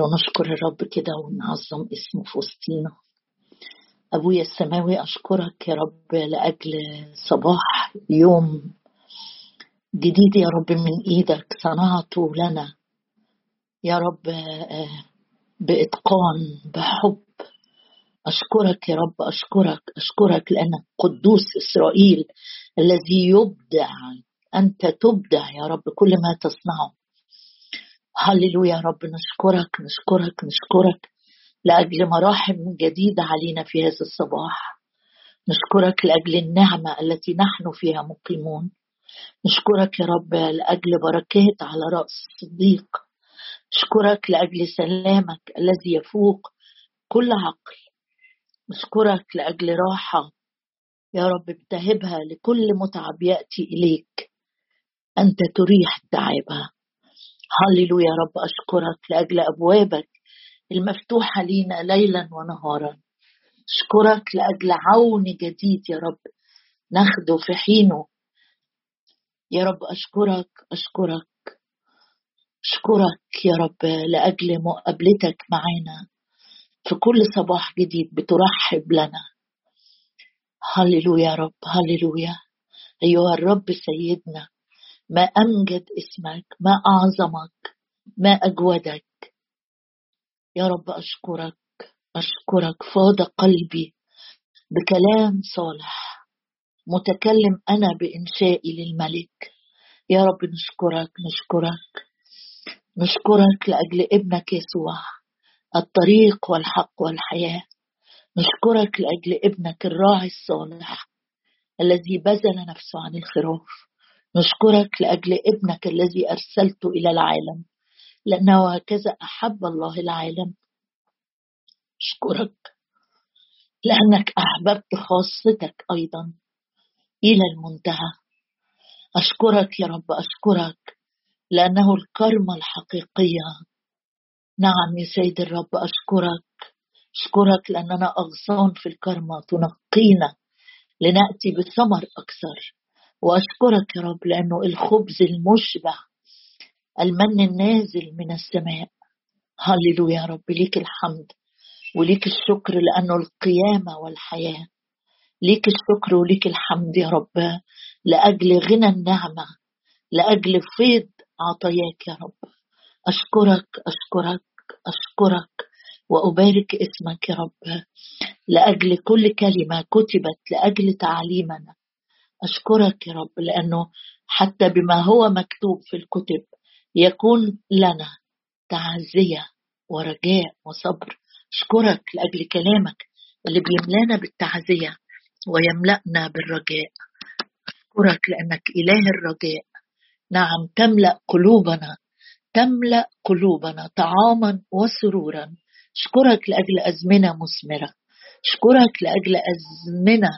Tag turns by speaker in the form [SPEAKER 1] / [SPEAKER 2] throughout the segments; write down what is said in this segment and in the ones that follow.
[SPEAKER 1] ونشكر الرب كده ونعظم اسمه في وسطينا. أبويا السماوي أشكرك يا رب لأجل صباح يوم جديد يا رب من إيدك صنعته لنا. يا رب بإتقان بحب. أشكرك يا رب أشكرك أشكرك لأنك قدوس إسرائيل الذي يبدع أنت تبدع يا رب كل ما تصنعه. هللويا يا رب نشكرك نشكرك نشكرك لأجل مراحم جديدة علينا في هذا الصباح. نشكرك لأجل النعمة التي نحن فيها مقيمون. نشكرك يا رب لأجل بركات على رأس الصديق. نشكرك لأجل سلامك الذي يفوق كل عقل. نشكرك لأجل راحة. يا رب بتهبها لكل متعب يأتي إليك. أنت تريح تعبها. هللويا يا رب أشكرك لأجل أبوابك المفتوحة لينا ليلا ونهارا. أشكرك لأجل عون جديد يا رب ناخده في حينه. يا رب أشكرك أشكرك أشكرك يا رب لأجل مقابلتك معانا في كل صباح جديد بترحب لنا. هللويا يا رب هللويا. أيها الرب سيدنا ما أمجد اسمك ما أعظمك ما أجودك. يا رب أشكرك أشكرك فاض قلبي بكلام صالح متكلم أنا بإنشائي للملك. يا رب نشكرك نشكرك نشكرك لأجل ابنك يسوع الطريق والحق والحياة. نشكرك لأجل ابنك الراعي الصالح الذي بذل نفسه عن الخراف نشكرك لأجل ابنك الذي أرسلته إلى العالم لأنه هكذا أحب الله العالم. أشكرك لأنك أحببت خاصتك أيضا إلى المنتهى. أشكرك يا رب أشكرك لأنه الكرمة الحقيقية نعم يا سيد الرب أشكرك. أشكرك لأننا أغصان في الكرمة تنقينا لنأتي بثمر أكثر. وأشكرك يا رب لأنه الخبز المشبع المن النازل من السماء. هللويا يا رب ليك الحمد وليك الشكر لأنه القيامة والحياة. ليك الشكر وليك الحمد يا رب لأجل غنى النعمة لأجل فيض عطاياك يا رب. أشكرك أشكرك أشكرك وأبارك اسمك يا رب لأجل كل كلمة كتبت لأجل تعليمنا. أشكرك يا رب لأنه حتى بما هو مكتوب في الكتب يكون لنا تعزية ورجاء وصبر. أشكرك لأجل كلامك اللي بيملانا بالتعزية ويملأنا بالرجاء. أشكرك لأنك إله الرجاء. نعم تملأ قلوبنا تملأ قلوبنا طعاما وسرورا. أشكرك لأجل أزمنة مثمرة. أشكرك لأجل أزمنة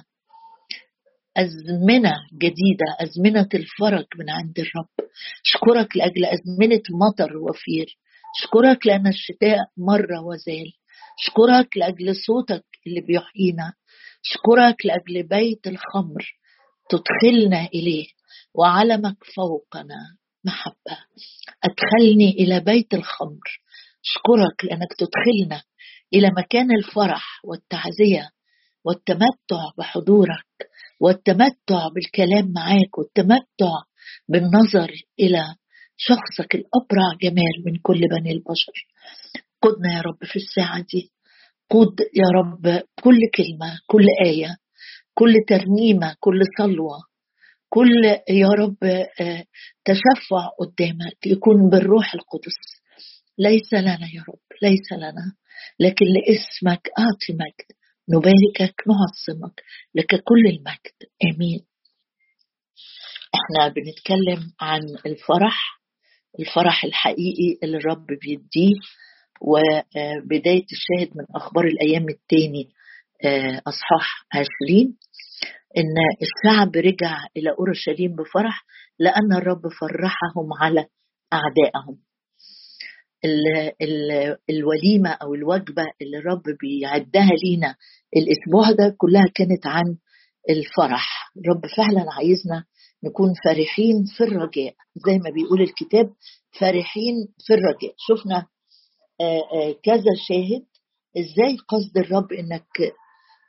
[SPEAKER 1] أزمنة جديدة أزمنة الفرج من عند الرب. أشكرك لأجل أزمنة مطر وفير. أشكرك لأن الشتاء مر وزال. أشكرك لأجل صوتك اللي بيحيينا. أشكرك لأجل بيت الخمر تدخلنا إليه وعلمك فوقنا محبة. أدخلني إلى بيت الخمر. أشكرك لأنك تدخلنا إلى مكان الفرح والتعزية والتمتع بحضورك. والتمتع بالكلام معاك والتمتع بالنظر إلى شخصك الأبرع جمال من كل بني البشر. قدنا يا رب في الساعة دي. قد يا رب كل كلمة كل آية كل ترنيمة كل صلوة كل يا رب آه، تشفع قدامك يكون بالروح القدس. ليس لنا يا رب ليس لنا لكن لاسمك أعطي مجد. نباركك نعظمك لك كل المجد. آمين. إحنا بنتكلم عن الفرح الفرح الحقيقي اللي الرب بيديه وبداية الشاهد من أخبار الأيام التاني آه، أصحاح عشرين إن الشعب رجع إلى أورشليم بفرح لأن الرب فرحهم على أعدائهم. ال ال الوليمة أو الوجبة اللي الرب بيعدها لينا الأسبوع ده كلها كانت عن الفرح. الرب فعلا عايزنا نكون فرحين في الرجاء. زي ما بيقول الكتاب فرحين في الرجاء. شفنا كذا شاهد. إزاي قصد الرب إنك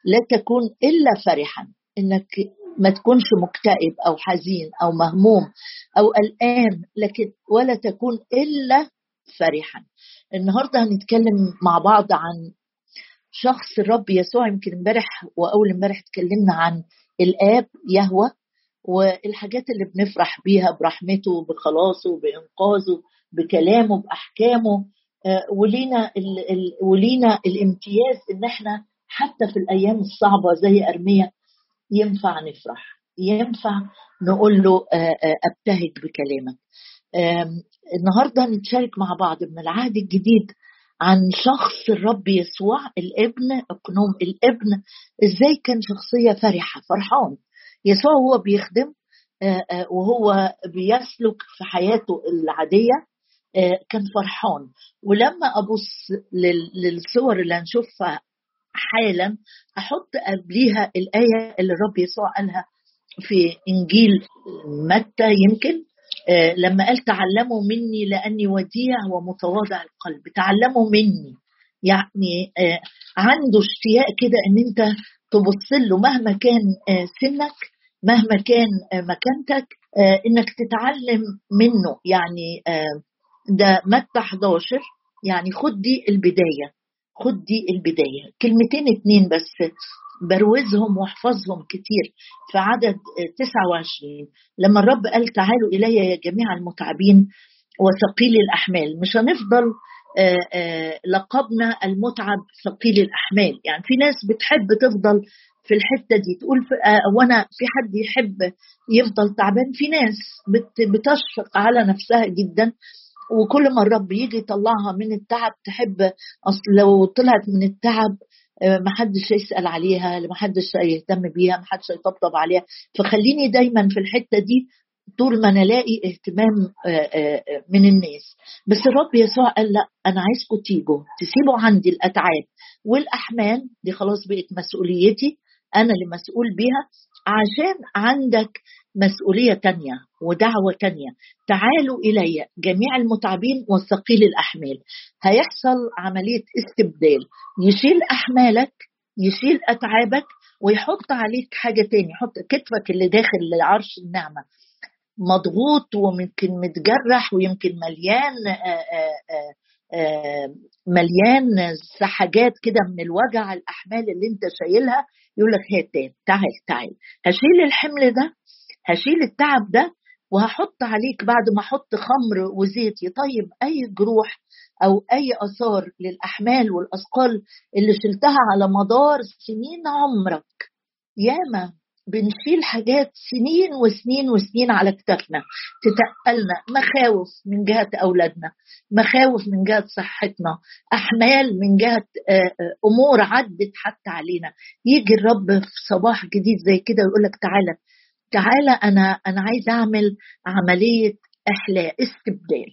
[SPEAKER 1] لا تكون إلا فرحا؟ إنك ما تكونش مكتئب أو حزين أو مهموم أو قلقان لكن ولا تكون إلا فرحا. النهارده هنتكلم مع بعض عن شخص الرب يسوع يمكن امبارح وأول امبارح اتكلمنا عن الآب يهوى والحاجات اللي بنفرح بيها برحمته بخلاصه بإنقاذه بكلامه بأحكامه آه، ولينا ولينا الامتياز إن إحنا حتى في الأيام الصعبة زي أرميا ينفع نفرح ينفع نقول له آه، آه، أبتهج بكلامك. النهارده نتشارك مع بعض من العهد الجديد عن شخص الرب يسوع الابن أقنوم الابن. إزاي كان شخصية فرحة؟ فرحان. يسوع هو بيخدم وهو بيسلك في حياته العادية كان فرحان. ولما أبص للصور اللي هنشوفها حالا أحط قبليها الآية اللي الرب يسوع قالها في إنجيل متى يمكن؟ لما قال تعلموا مني لأني وديع ومتواضع القلب. تعلموا مني. يعني آه، عنده اشتياق كده إن أنت تبص له مهما كان آه، سنك مهما كان مكانتك إنك تتعلم منه. يعني ده متى 11 يعني خد دي البداية. خد دي البداية. كلمتين اتنين بس بروزهم واحفظهم كتير في عدد 29 لما الرب قال تعالوا إلي يا جميع المتعبين وثقيل الأحمال مش هنفضل آه، آه، لقبنا المتعب ثقيل الأحمال. يعني في ناس بتحب تفضل في الحتة دي تقول آه، وأنا في حد يحب يفضل تعبان؟ في ناس بتشفق على نفسها جدا. وكل ما الرب يجي يطلعها من التعب تحب أصل لو طلعت من التعب آه، ما حدش يسأل عليها ما حدش يهتم بيها ما حدش يطبطب عليها. فخليني دايما في الحتة دي طول ما أنا الاقي اهتمام آه، آه، من الناس. بس الرب يسوع قال لا أنا عايزكم تيجوا تسيبوا عندي الأتعاب والأحمال. دي خلاص بقت مسؤوليتي أنا اللي مسؤول بيها. عشان عندك مسؤولية تانية ودعوة تانية. تعالوا إلي جميع المتعبين والثقيل الأحمال. هيحصل عملية استبدال. يشيل أحمالك يشيل أتعابك ويحط عليك حاجة تاني. يحط كتفك اللي داخل لعرش النعمة مضغوط وممكن متجرح ويمكن مليان آآ آآ آآ مليان سحاجات كده من الوجع الأحمال اللي أنت شايلها. يقول لك هات تعال تعال. هشيل الحمل ده هشيل التعب ده وهحط عليك بعد ما أحط خمر وزيت يطيب أي جروح أو أي آثار للأحمال والأثقال اللي شلتها على مدار سنين عمرك ياما بنشيل حاجات سنين وسنين وسنين على كتافنا تتقلنا مخاوف من جهة أولادنا مخاوف من جهة صحتنا أحمال من جهة آه، آه، أمور عدت حتى علينا. يجي الرب في صباح جديد زي كده ويقول لك تعالى تعالى أنا أنا عايز أعمل عملية احلاء استبدال.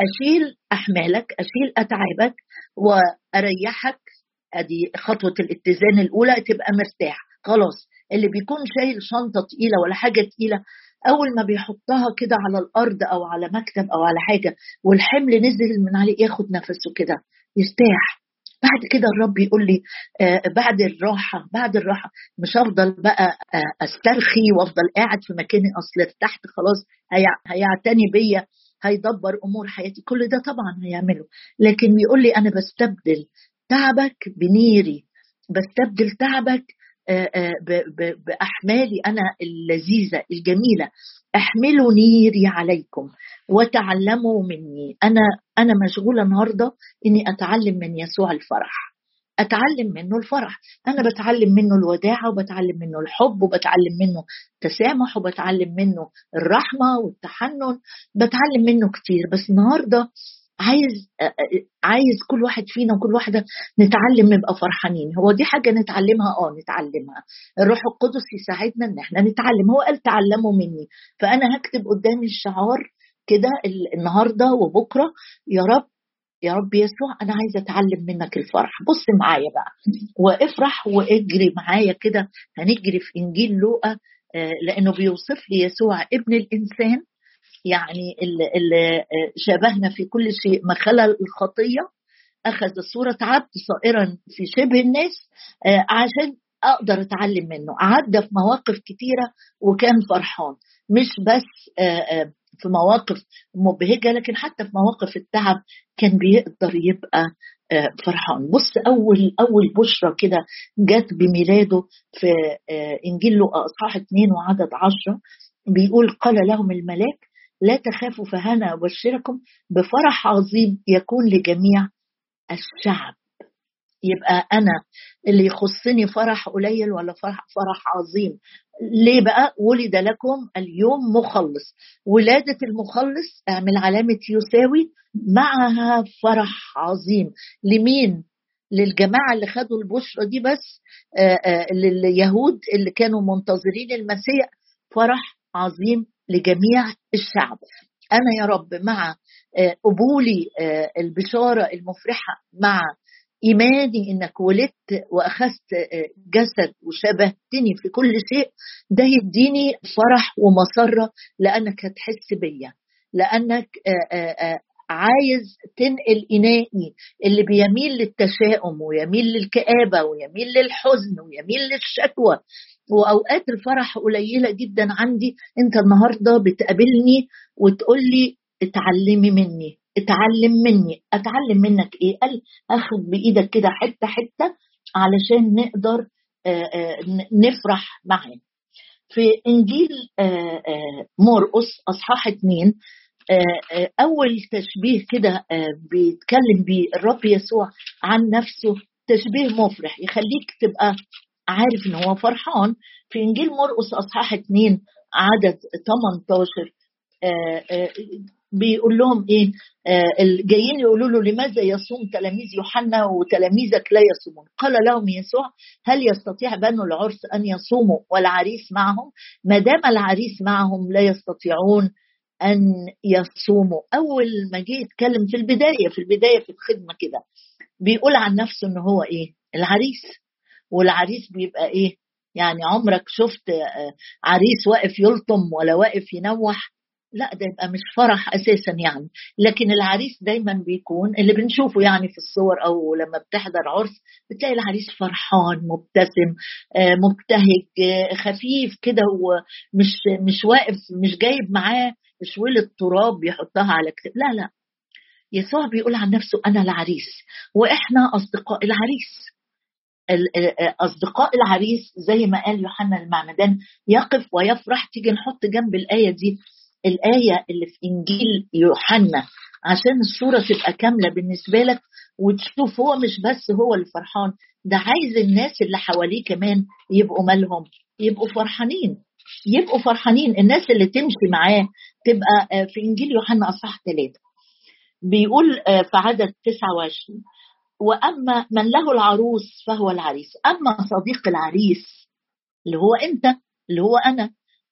[SPEAKER 1] أشيل أحمالك أشيل أتعابك وأريحك. أدي خطوة الاتزان الأولى تبقى مرتاح. خلاص اللي بيكون شايل شنطة تقيلة ولا حاجة تقيلة أول ما بيحطها كده على الأرض أو على مكتب أو على حاجة والحمل نزل من عليه ياخد نفسه كده يرتاح. بعد كده الرب يقول لي آه بعد الراحة بعد الراحة مش هفضل بقى آه أسترخي وأفضل قاعد في مكاني أصل ارتحت خلاص هيعتني بيا هيدبر أمور حياتي. كل ده طبعا هيعمله. لكن بيقول لي أنا بستبدل تعبك بنيري بستبدل تعبك بأحمالي أنا اللذيذة الجميلة. أحملوا نيري عليكم وتعلموا مني. أنا أنا مشغولة النهارده إني أتعلم من يسوع الفرح. أتعلم منه الفرح. أنا بتعلم منه الوداعه وبتعلم منه الحب وبتعلم منه التسامح وبتعلم منه الرحمة والتحنن. بتعلم منه كتير. بس النهارده عايز عايز كل واحد فينا وكل واحدة نتعلم نبقى فرحانين. هو دي حاجة نتعلمها؟ آه نتعلمها. الروح القدس يساعدنا إن إحنا نتعلم. هو قال تعلموا مني. فأنا هكتب قدامي الشعار كده النهارده وبكرة. يا رب يا رب يسوع أنا عايزه أتعلم منك الفرح. بص معايا بقى. وافرح واجري معايا كده. هنجري في إنجيل لوقا لأنه بيوصف لي يسوع ابن الإنسان. يعني اللي شابهنا في كل شيء ما خلا الخطية أخذ صورة عبد صائرا في شبه الناس آه، عشان أقدر أتعلم منه. عدى في مواقف كتيرة وكان فرحان. مش بس آه، في مواقف مبهجة لكن حتى في مواقف التعب كان بيقدر يبقى فرحان. بص أول أول بشرى كده جت بميلاده في إنجيل أصحاح 2 وعدد 10 بيقول قال لهم الملاك لا تخافوا فهنا أبشركم بفرح عظيم يكون لجميع الشعب. يبقى أنا اللي يخصني فرح قليل ولا فرح, فرح عظيم. ليه بقى؟ ولد لكم اليوم مخلص. ولادة المخلص أعمل علامة يساوي معها فرح عظيم. لمين؟ للجماعة اللي خدوا البشرة دي بس آآ آآ لليهود اللي كانوا منتظرين المسيح. فرح عظيم لجميع الشعب. أنا يا رب مع آه، قبولي آه، البشارة المفرحة مع إيماني إنك ولدت وأخذت آه، جسد وشبهتني في كل شيء ده يديني فرح ومسرة لأنك هتحس بيا لأنك عايز تنقل إنائي اللي بيميل للتشاؤم ويميل للكآبة ويميل للحزن ويميل للشكوى. وأوقات الفرح قليلة جدا عندي. أنت النهارده بتقابلني وتقول لي اتعلمي مني اتعلم مني. أتعلم منك إيه؟ قال أخد بإيدك كده حتة حتة علشان نقدر نفرح معاه في إنجيل مرقس أصحاح اتنين أول تشبيه كده بيتكلم بيه الرب يسوع عن نفسه تشبيه مفرح يخليك تبقى عارف إن هو فرحان. في إنجيل مرقس أصحاح 2 عدد 18 آه، آه، بيقول لهم إيه؟ آه، جايين يقولوا له لماذا يصوم تلاميذ يوحنا وتلاميذك لا يصومون؟ قال لهم يسوع هل يستطيع بنو العرس أن يصوموا والعريس معهم؟ ما دام العريس معهم لا يستطيعون أن يصوموا. أول ما جه يتكلم في البداية في البداية في الخدمة كده بيقول عن نفسه إن هو إيه؟ العريس. والعريس بيبقى إيه؟ يعني عمرك شفت آه، عريس واقف يلطم ولا واقف ينوح؟ لا ده يبقى مش فرح أساسا يعني. لكن العريس دايما بيكون اللي بنشوفه يعني في الصور أو لما بتحضر عرس بتلاقي العريس فرحان مبتسم آه، مبتهج آه، خفيف كده ومش مش واقف مش جايب معاه شويلة تراب بيحطها على كتاب. لا لا. يسوع بيقول عن نفسه أنا العريس. وإحنا أصدقاء العريس. أصدقاء العريس زي ما قال يوحنا المعمدان يقف ويفرح تيجي نحط جنب الآية دي. الآية اللي في إنجيل يوحنا عشان الصورة تبقى كاملة بالنسبة لك وتشوف هو مش بس هو اللي فرحان ده عايز الناس اللي حواليه كمان يبقوا مالهم يبقوا فرحانين يبقوا فرحانين. الناس اللي تمشي معاه تبقى آه، في إنجيل يوحنا اصح ثلاثة بيقول آه، في عدد 29 وأما من له العروس فهو العريس أما صديق العريس اللي هو أنت اللي هو أنا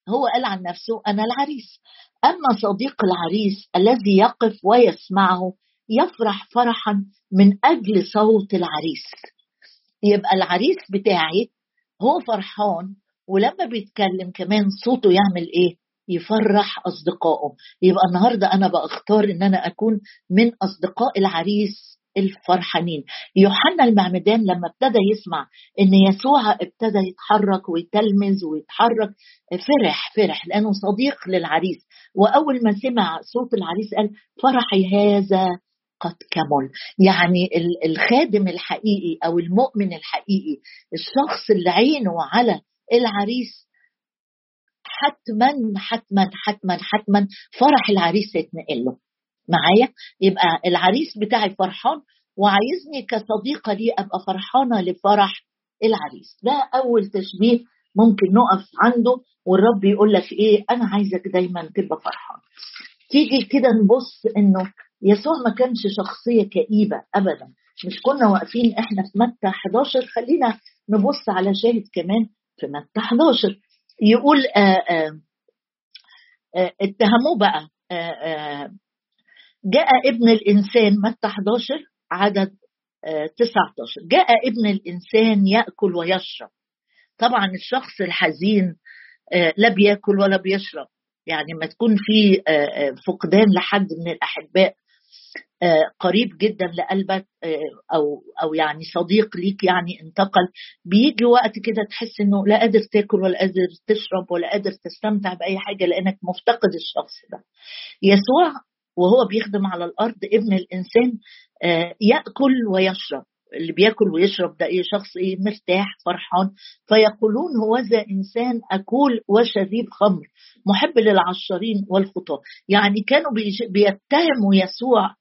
[SPEAKER 1] هو قال عن نفسه أنا العريس. أما صديق العريس الذي يقف ويسمعه يفرح فرحا من أجل صوت العريس. يبقى العريس بتاعي هو فرحان ولما بيتكلم كمان صوته يعمل إيه؟ يفرح أصدقائه. يبقى النهارده أنا بختار إن أنا أكون من أصدقاء العريس الفرحانين. يوحنا المعمدان لما ابتدى يسمع إن يسوع ابتدى يتحرك ويتلمذ ويتحرك فرح فرح لأنه صديق للعريس. وأول ما سمع صوت العريس قال فرحي هذا قد كمل. يعني الخادم الحقيقي أو المؤمن الحقيقي الشخص اللي عينه على العريس حتما حتما حتما حتما فرح العريس يتنقل له. معايا يبقى العريس بتاعي فرحان وعايزني كصديقة لي أبقى فرحانة لفرح العريس. ده أول تشبيه ممكن نقف عنده والرب يقول لك إيه أنا عايزك دايما تبقى فرحان. تيجي كده نبص إنه يسوع ما كانش شخصية كئيبة ابدا. مش كنا واقفين إحنا في متى 11 خلينا نبص على شاهد كمان في متى 11 يقول آآ آه، آآ آه، آه، اتهموه بقى آآ جاء ابن الإنسان متى 11 عدد 19 آه، جاء ابن الإنسان يأكل ويشرب. طبعا الشخص الحزين آه، لا بياكل ولا بيشرب. يعني ما تكون في آه، فقدان لحد من الأحباء قريب جدا لقلبك أو أو يعني صديق ليك يعني انتقل. بيجي وقت كده تحس إنه لا قادر تاكل ولا قادر تشرب ولا قادر تستمتع بأي حاجة لأنك مفتقد الشخص ده. يسوع وهو بيخدم على الأرض ابن الإنسان آه، يأكل ويشرب. اللي بياكل ويشرب ده إيه؟ شخص إيه؟ مرتاح فرحان. فيقولون هو ذا إنسان أكول وشريب خمر محب للعشارين والخطاة. يعني كانوا بيتهموا يسوع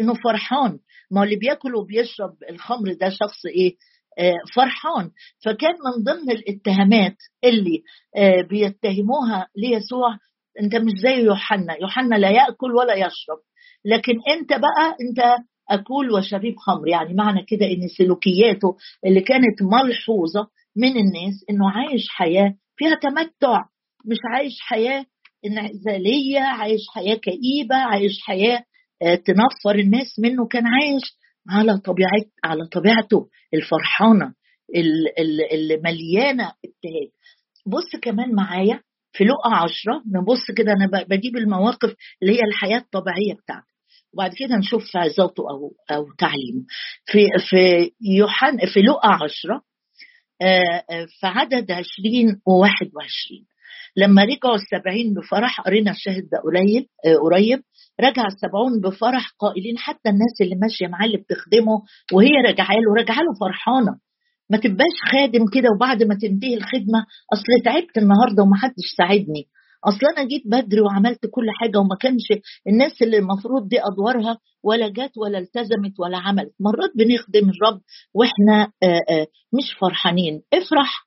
[SPEAKER 1] إنه فرحان. ما اللي بياكل وبيشرب الخمر ده شخص إيه؟ آه فرحان. فكان من ضمن الاتهامات اللي آه بيتهموها ليسوع انت مش زي يوحنا. يوحنا لا يأكل ولا يشرب. لكن انت بقى انت أكول وشريب خمر. يعني معنى كده إن سلوكياته اللي كانت ملحوظة من الناس إنه عايش حياة فيها تمتع. مش عايش حياة انعزالية عايش حياة كئيبة عايش حياة آه، تنفر الناس منه. كان عايش على طبيعة على طبيعته الفرحانة اللي مليانة ابتهاج. بص كمان معايا. في لقا عشرة نبص كده أنا بجيب المواقف اللي هي الحياة الطبيعية بتاعته وبعد كده نشوف عظاته أو أو تعليمه. في في يوحنا في لقا عشرة آه، آه، في عدد عشرين وواحد وعشرين. لما رجعوا السبعين بفرح قرينا الشاهد ده قريب قريب. رجع السبعون بفرح قائلين حتى الناس اللي ماشية معاه اللي بتخدمه وهي راجعة له راجعة له فرحانة. ما تبقاش خادم كده وبعد ما تنتهي الخدمة. أصل تعبت النهارده ومحدش ساعدني. أصل أنا جيت بدري وعملت كل حاجة وما كانش الناس اللي المفروض دي أدوارها ولا جت ولا التزمت ولا عملت. مرات بنخدم الرب وإحنا مش فرحانين. افرح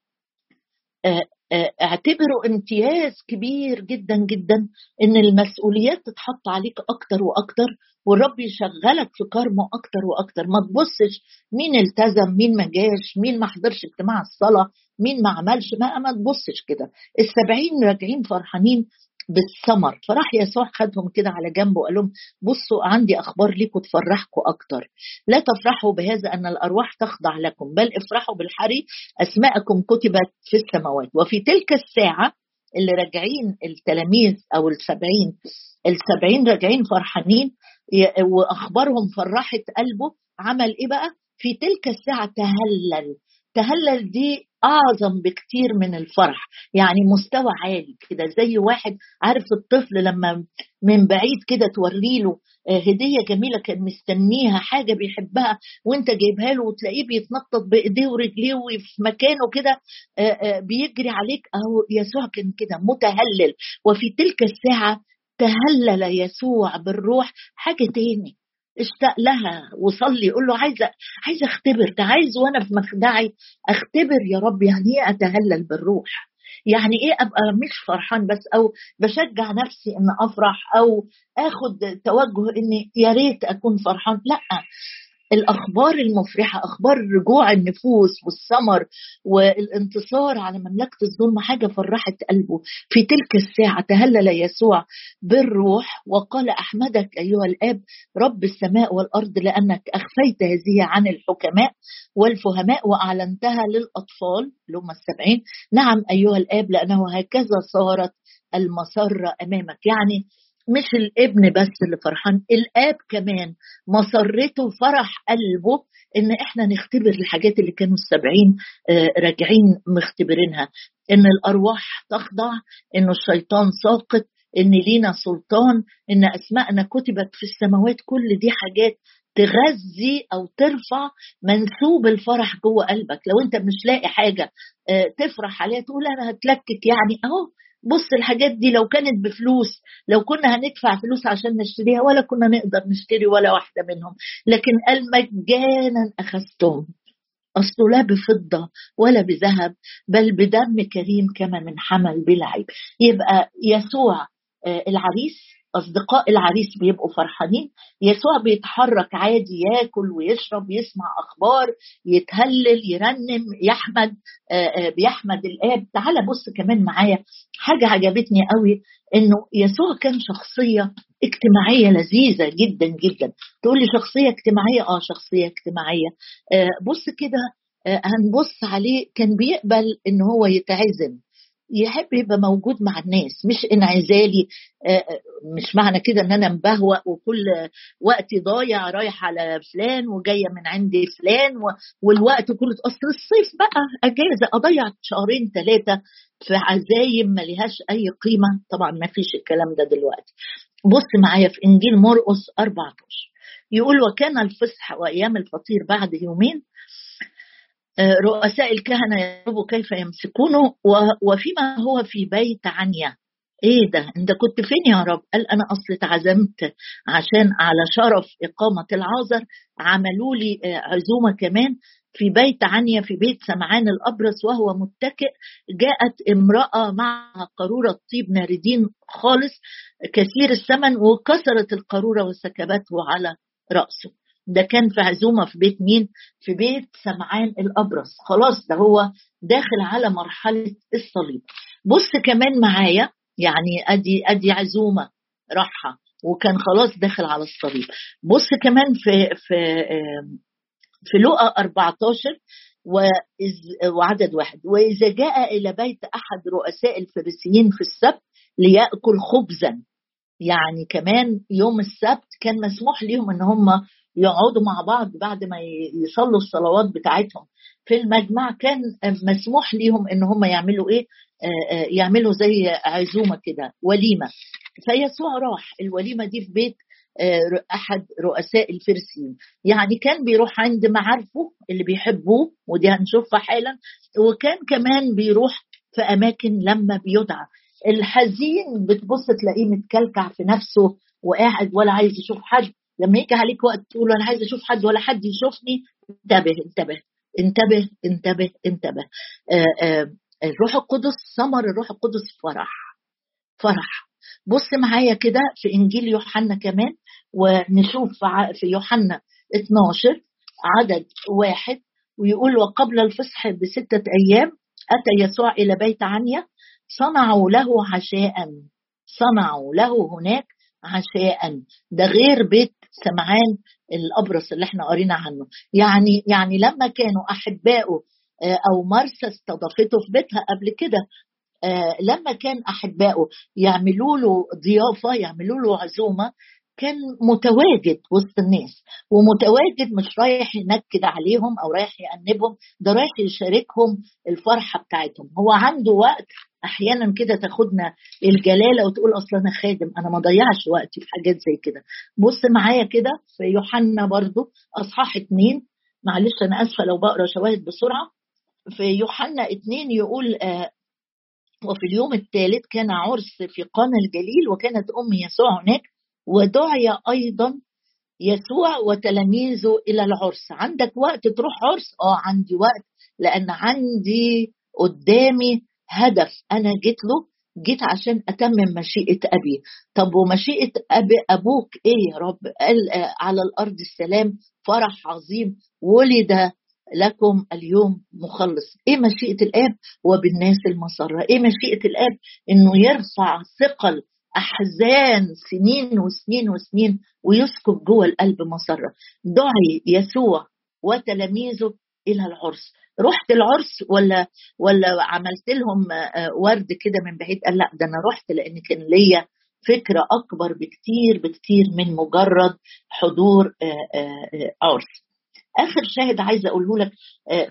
[SPEAKER 1] اعتبره امتياز كبير جدا جدا إن المسؤوليات تتحط عليك أكتر وأكتر والرب يشغلك في كرمه أكتر وأكتر. ما تبصش مين التزم مين ما جاش مين ما حضرش اجتماع الصلاة مين ما عملش. ما ما تبصش كده. السبعين راجعين فرحانين بالثمر. فراح يسوع خدهم كده على جنب وقال لهم بصوا عندي أخبار ليكم تفرحكم أكتر. لا تفرحوا بهذا أن الأرواح تخضع لكم بل افرحوا بالحري أسماءكم كتبت في السماوات. وفي تلك الساعة اللي راجعين التلاميذ أو السبعين السبعين راجعين فرحانين وأخبارهم فرحت قلبه. عمل إيه بقى؟ في تلك الساعة تهلل. تهلل دي أعظم بكتير من الفرح. يعني مستوى عالي كده زي واحد عارف الطفل لما من بعيد كده توري له آه، هدية جميلة كان مستنيها حاجة بيحبها وانت جايبها له وتلاقيه بيتنطط بإيديه ورجليه وفي مكانه كده آه، آه، بيجري عليك. أهو يسوع كان كده متهلل. وفي تلك الساعة تهلل يسوع بالروح. حاجة تاني. اشتاق لها وصلي قول له عايزة عايزة اختبر ده عايز وأنا في مخدعي اختبر يا رب يعني إيه أتهلل بالروح؟ يعني إيه أبقى مش فرحان بس؟ أو بشجع نفسي إن أفرح أو آخد توجه اني يا ريت أكون فرحان لأ. الأخبار المفرحة أخبار رجوع النفوس والثمر والانتصار على مملكة الظلم حاجة فرحت قلبه. في تلك الساعة تهلل يسوع بالروح وقال أحمدك أيها الآب رب السماء والأرض لأنك أخفيت هذه عن الحكماء والفهماء وأعلنتها للأطفال اللي هم السبعين. نعم أيها الآب لأنه هكذا صارت المسرة أمامك. يعني مش الابن بس اللي فرحان الآب كمان. مسرته فرح قلبه إن إحنا نختبر الحاجات اللي كانوا السبعين آه، راجعين مختبرينها. إن الأرواح تخضع إن الشيطان ساقط إن لينا سلطان إن أسماءنا كتبت في السماوات. كل دي حاجات تغذي أو ترفع منسوب الفرح جوه قلبك. لو أنت مش لاقي حاجة آه، تفرح عليها تقول أنا هتلكك يعني. أهو بص الحاجات دي لو كانت بفلوس لو كنا هندفع فلوس عشان نشتريها ولا كنا نقدر نشتري ولا واحدة منهم. لكن قال مجانا أخذتهم. أصله لا بفضة ولا بذهب بل بدم كريم كما من حمل بلا عيب يبقى يسوع آه، العريس اصدقاء العريس بيبقوا فرحانين. يسوع بيتحرك عادي ياكل ويشرب يسمع أخبار يتهلل يرنم يحمد آه، آه، بيحمد الآب. تعال بص كمان معايا. حاجة عجبتني قوي إنه يسوع كان شخصية اجتماعية لذيذة جدا جدا. تقول لي شخصية اجتماعية؟ آه شخصية اجتماعية. آه، بص كده هنبص عليه. كان بيقبل إن هو يتعزم. يحب يبقى موجود مع الناس مش انعزالي مش معنى كده إن أنا مبهوأ وكل وقتي ضايع رايح على فلان وجاية من عند فلان والوقت كله أصل الصيف بقى أجازة أضيع شهرين ثلاثة في عزايم ما لهاش أي قيمة طبعا ما فيش الكلام ده دلوقتي. بص معايا في إنجيل مرقس 14 يقول وكان الفصح وأيام الفطير بعد يومين آه، رؤساء الكهنة يطلبوا كيف يمسكونه وفيما هو في بيت عنيا. إيه ده؟ أنت كنت فين يا رب؟ قال أنا أصل اتعزمت عشان على شرف إقامة العازر عملوا لي آه، عزومة كمان في بيت عنيا في بيت سمعان الأبرص وهو متكئ. جاءت امرأة معها قارورة طيب ناردين خالص كثير الثمن وكسرت القارورة وسكبته على رأسه. ده كان في عزومة في بيت مين؟ في بيت سمعان الأبرص. خلاص ده هو داخل على مرحلة الصليب. بص كمان معايا يعني أدي أدي عزومة راحة وكان خلاص داخل على الصليب. بص كمان في في في لقا 14 وعدد واحد. وإذا جاء إلى بيت أحد رؤساء الفريسيين في السبت ليأكل خبزا. يعني كمان يوم السبت كان مسموح لهم إن هم يقعدوا مع بعض بعد ما يصلوا الصلوات بتاعتهم في المجمع كان مسموح ليهم إن هم يعملوا إيه؟ آه، آه، يعملوا زي عزومة كده وليمة. فيسوع راح الوليمة دي في بيت آه، أحد رؤساء الفرسيين يعني كان بيروح عند معارفه اللي بيحبوه ودي هنشوفها حالا. وكان كمان بيروح في أماكن لما بيدعى. الحزين بتبص تلاقيه متكلكع في نفسه وقاعد ولا عايز يشوف حد. لما يجي عليك وقت تقول أنا عايز أشوف حد ولا حد يشوفني انتبه انتبه انتبه انتبه انتبه. آآ آآ الروح القدس ثمر الروح القدس فرح فرح. بص معايا كده في إنجيل يوحنا كمان ونشوف في يوحنا 12 عدد واحد ويقول وقبل الفصح بستة أيام أتى يسوع إلى بيت عنيا صنعوا له عشاء صنعوا له هناك عشاء. ده غير بيت سمعان الأبرص اللي إحنا قرينا عنه. يعني يعني لما كانوا احبائه آه، أو مرسى استضافته في بيتها قبل كده آه، لما كان احبائه يعملوا له ضيافة يعملوا له عزومة كان متواجد وسط الناس ومتواجد مش رايح ينكد عليهم أو رايح يأنبهم ده رايح يشاركهم الفرحة بتاعتهم. هو عنده وقت أحيانا كده تاخدنا الجلالة وتقول أصل أنا خادم أنا ما ضيعش وقتي في حاجات زي كده. بص معايا كده في يوحنا برضو أصحاح اتنين معلش أنا آسفة لو بقرأ شواهد بسرعة. في يوحنا اتنين يقول آه وفي اليوم الثالث كان عرس في قانا الجليل وكانت أم يسوع هناك ودعي أيضا يسوع وتلاميذه إلى العرس. عندك وقت تروح عرس؟ آه عندي وقت لأن عندي قدامي هدف. أنا جيت له جيت عشان أتمم مشيئة أبي. طب ومشيئة أبي أبوك إيه يا رب؟ قال آه، على الأرض السلام فرح عظيم ولد لكم اليوم مخلص. إيه مشيئة الآب؟ وبالناس المسرة. إيه مشيئة الآب؟ إنه يرفع ثقل أحزان سنين وسنين وسنين ويسكب جوه القلب مسره دعي يسوع وتلاميذه إلى العرس. رحت العرس ولا ولا عملت لهم آه، ورد كده من بعيد؟ قال لا ده أنا رحت لأن كان ليا فكرة أكبر بكتير بكتير من مجرد حضور آه، آه، عرس. آخر شاهد عايزه أقوله لك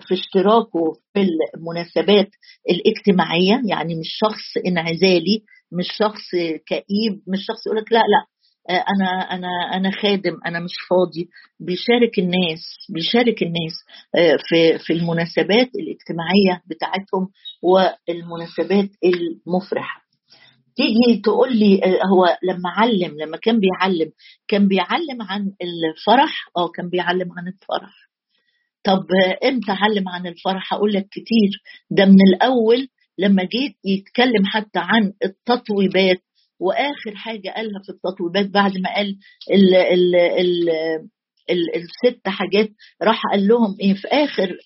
[SPEAKER 1] في اشتراكه في المناسبات الاجتماعية يعني مش شخص انعزالي مش شخص كئيب مش شخص يقول لك لا لا آه، أنا أنا أنا خادم أنا مش فاضي. بيشارك الناس بيشارك الناس آه، في في المناسبات الاجتماعية بتاعتهم والمناسبات المفرحة. تيجي تقول لي آه، هو لما علم لما كان بيعلم كان بيعلم عن الفرح؟ آه كان بيعلم عن الفرح. طب إمتى علم عن الفرح؟ أقول لك كتير. ده من الأول لما جيت يتكلم حتى عن التطويبات وآخر حاجة قالها في التطويبات بعد ما قال ال ال ال ال الست حاجات راح قال لهم إيه في آخر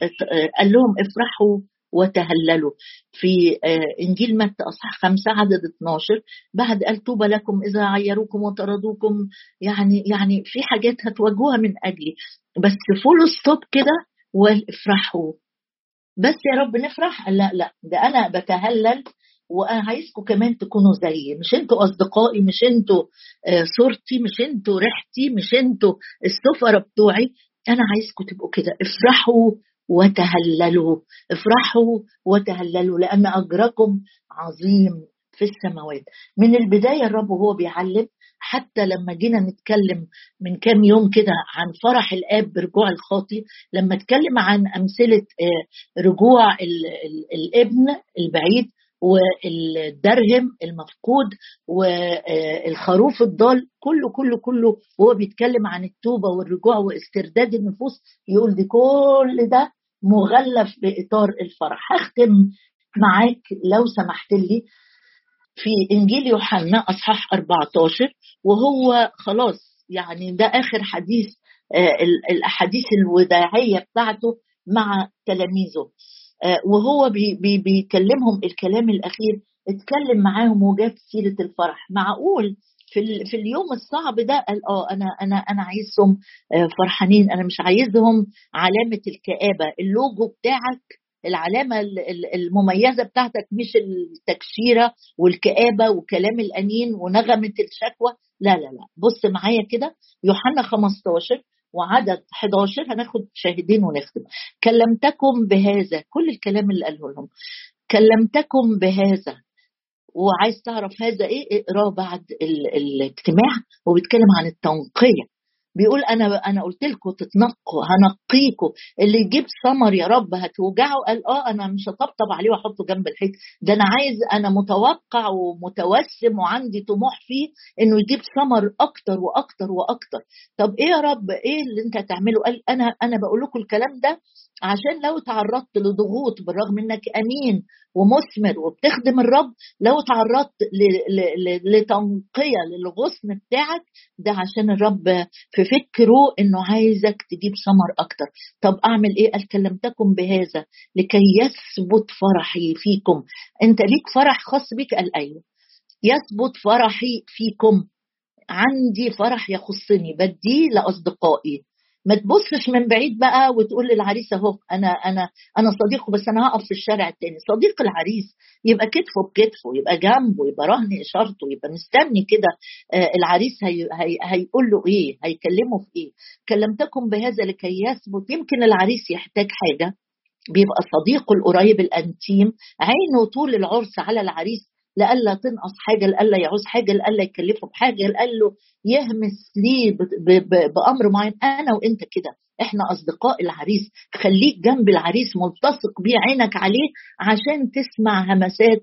[SPEAKER 1] قال لهم افرحوا وتهللوا. في إنجيل متى أصحاح خمسة عدد 12 بعد قال طوبى لكم إذا عيروكم وطردوكم يعني يعني في حاجات هتواجهوها من أجلي. بس full stop كده وافرحوا. بس يا رب نفرح. لا لا ده أنا بتهلل وأنا عايزكم كمان تكونوا زيي. مش أنتوا أصدقائي مش أنتوا آه، صورتي مش أنتوا ريحتي مش أنتوا السفرة بتوعي. أنا عايزكم تبقوا كده. افرحوا وتهللوا. افرحوا وتهللوا لأن أجركم عظيم في السماوات. من البداية الرب وهو بيعلم حتى لما جينا نتكلم من كام يوم كده عن فرح الآب برجوع الخاطي لما اتكلم عن أمثلة آه، رجوع الابن البعيد والدرهم المفقود والخروف الضال كله كله كله وهو بيتكلم عن التوبة والرجوع واسترداد النفوس يقول دي كل ده مغلف بإطار الفرح. هختم معاك لو سمحت لي في إنجيل يوحنا أصحاح 14 وهو خلاص يعني ده آخر حديث آه، الأحاديث الوداعية بتاعته مع تلاميذه. آه، وهو بي بي بيكلمهم الكلام الأخير اتكلم معاهم وجاب سيرة الفرح. معقول؟ في في اليوم الصعب ده قال آه أنا أنا أنا عايزهم آه، فرحانين أنا مش عايزهم علامة الكآبة. اللوجو بتاعك العلامة المميزة بتاعتك مش التكشيره والكآبة وكلام الأنين ونغمة الشكوى. لا لا لا. بص معايا كده. يوحنا 15 وعدد 11 هناخد شاهدين ونختم. كلمتكم بهذا. كل الكلام اللي قاله لهم. كلمتكم بهذا. وعايز تعرف هذا إيه؟ إقراه بعد الاجتماع. وبيتكلم عن التنقية. بيقول أنا أنا قلت لكم تتنقوا هنقيكم. اللي يجيب ثمر يا رب هتوجعه قال آه أنا مش هطبطب عليه وأحطه جنب الحيط. ده أنا عايز أنا متوقع ومتوسم وعندي طموح فيه إنه يجيب ثمر أكتر وأكتر وأكتر. طب إيه يا رب؟ إيه اللي أنت هتعمله؟ قال أنا أنا بقول لكم الكلام ده عشان لو تعرضت لضغوط بالرغم إنك أمين ومثمر وبتخدم الرب لو تعرضت لتنقية للغصن بتاعك ده عشان الرب في فكره إنه عايزك تجيب ثمر أكتر. طب أعمل إيه؟ قال كلمتكم بهذا لكي يثبت فرحي فيكم. أنت ليك فرح خاص بيك؟ قال أيوه. يثبت فرحي فيكم. عندي فرح يخصني. بديه لأصدقائي. ما تبصش من بعيد بقى وتقول للعريس أهو أنا أنا أنا صديقه بس أنا هقف في الشارع التاني. صديق العريس يبقى كتفه بكتفه يبقى جنبه يبقى رهن إشارته يبقى مستني كده آه، العريس هي هي هيقول له إيه هيكلمه في إيه. كلمتكم بهذا لكي يثبت يمكن العريس يحتاج حاجة. بيبقى صديقه القريب الأنتيم عينه طول العرس على العريس لألا تنقص حاجة لألا يعوز حاجة لألا يكلفه بحاجة لألا يهمس ليه بأمر معين. أنا وأنت كده. إحنا أصدقاء العريس. خليك جنب العريس ملتصق بيه عينك عليه عشان تسمع همسات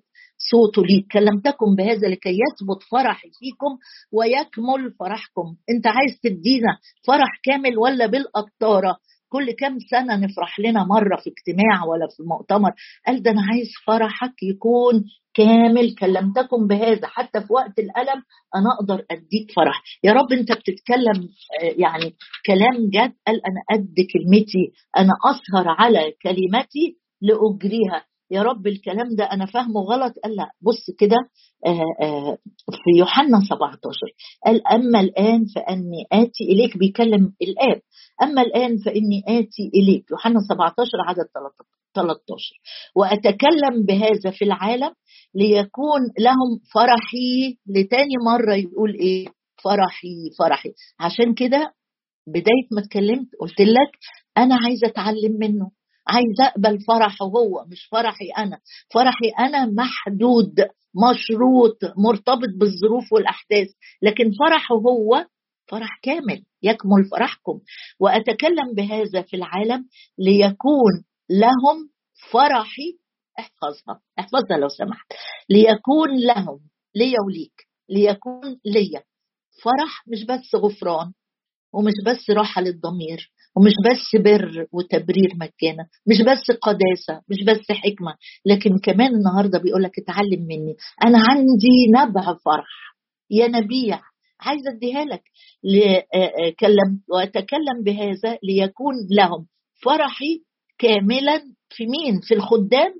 [SPEAKER 1] صوته ليك. كلمتكم بهذا لكي يثبت فرحي فيكم ويكمل فرحكم. أنت عايز تدينا فرح كامل ولا بالقطارة؟ كل كام سنة نفرح لنا مرة في اجتماع ولا في مؤتمر؟ قال ده أنا عايز فرحك يكون كامل كلمتكم بهذا حتى في وقت الألم أنا أقدر أديك فرح. يا رب أنت بتتكلم آه، يعني كلام جد قال أنا قد كلمتي أنا أسهر على كلمتي لأجريها. يا رب الكلام ده أنا فاهمه غلط. قال لا بص كده آه، آه، في يوحنا 17 قال أما الآن فأني آتي إليك بيكلم الآب أما الآن فإني آتي إليك. يوحنا 17 عدد 13 وأتكلم بهذا في العالم ليكون لهم فرحي. لتاني مرة يقول إيه؟ فرحي فرحي. عشان كده بداية ما اتكلمت قلت لك أنا عايزة أتعلم منه. عايزه أقبل فرحه هو مش فرحي أنا. فرحي أنا محدود مشروط مرتبط بالظروف والأحداث. لكن فرحه هو فرح كامل يكمل فرحكم. وأتكلم بهذا في العالم ليكون لهم فرحي. احفظها احفظها لو سمحت. ليكون لهم ليا وليك ليكون ليا. فرح مش بس غفران ومش بس راحة للضمير. ومش بس بر وتبرير مجانا مش بس قداسة مش بس حكمة لكن كمان النهاردة بيقولك اتعلم مني. أنا عندي نبع فرح. يا نبيع. عايزة أديها لك. كلم وأتكلم بهذا ليكون لهم فرحي كاملا في مين؟ في الخدام؟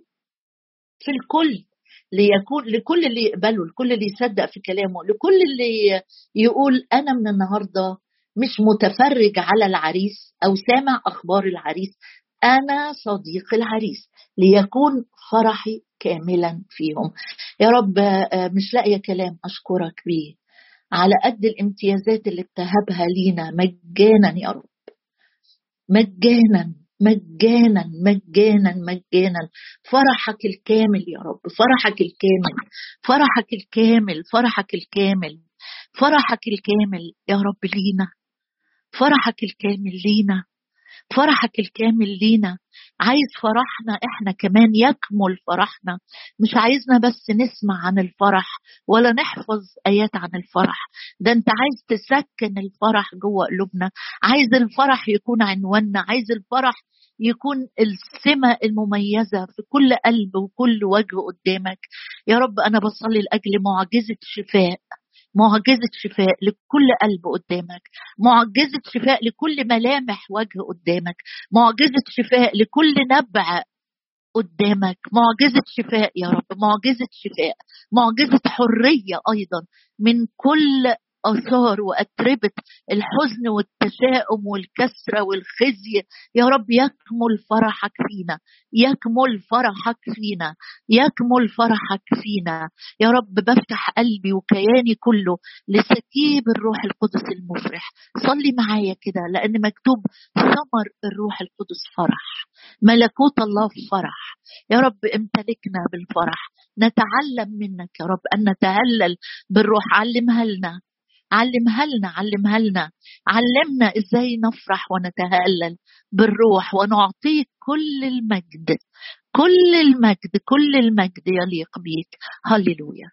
[SPEAKER 1] في الكل. ليكون لكل اللي يقبله لكل اللي يصدق في كلامه لكل اللي يقول أنا من النهارده مش متفرج على العريس أو سامع أخبار العريس. أنا صديق العريس ليكون فرحي كاملا فيهم. يا رب آه، مش لاقيه كلام أشكرك بيه. على قد الامتيازات اللي بتهبها لينا مجانا يا رب. مجانا مجانا مجانا مجانا. فرحك الكامل يا رب فرحك الكامل فرحك الكامل فرحك الكامل فرحك الكامل يا رب لينا. فرحك الكامل لينا. فرحك الكامل لينا. عايز فرحنا إحنا كمان يكمل فرحنا. مش عايزنا بس نسمع عن الفرح ولا نحفظ آيات عن الفرح. ده انت عايز تسكن الفرح جوه قلوبنا. عايز الفرح يكون عنواننا. عايز الفرح يكون السمة المميزة في كل قلب وكل وجه قدامك. يا رب أنا بصلي لأجل معجزة شفاء. معجزة شفاء لكل قلب قدامك. معجزة شفاء لكل ملامح وجه قدامك. معجزة شفاء لكل نبع قدامك. معجزة شفاء يا رب. معجزة شفاء. معجزة حرية أيضا من كل آثار وأتربة الحزن والتشاؤم والكسرة والخزي. يا رب يكمل فرحك فينا يكمل فرحك فينا يكمل فرحك فينا. يا رب بفتح قلبي وكياني كله لسكيب الروح القدس المفرح. صلي معايا كده لأن مكتوب ثمر الروح القدس فرح. ملكوت الله فرح. يا رب امتلكنا بالفرح. نتعلم منك يا رب أن نتهلل بالروح. علمها لنا. علمها لنا علمها لنا. علمنا إزاي نفرح ونتهلل بالروح ونعطيك كل المجد كل المجد كل المجد يليق بيك. هللويا.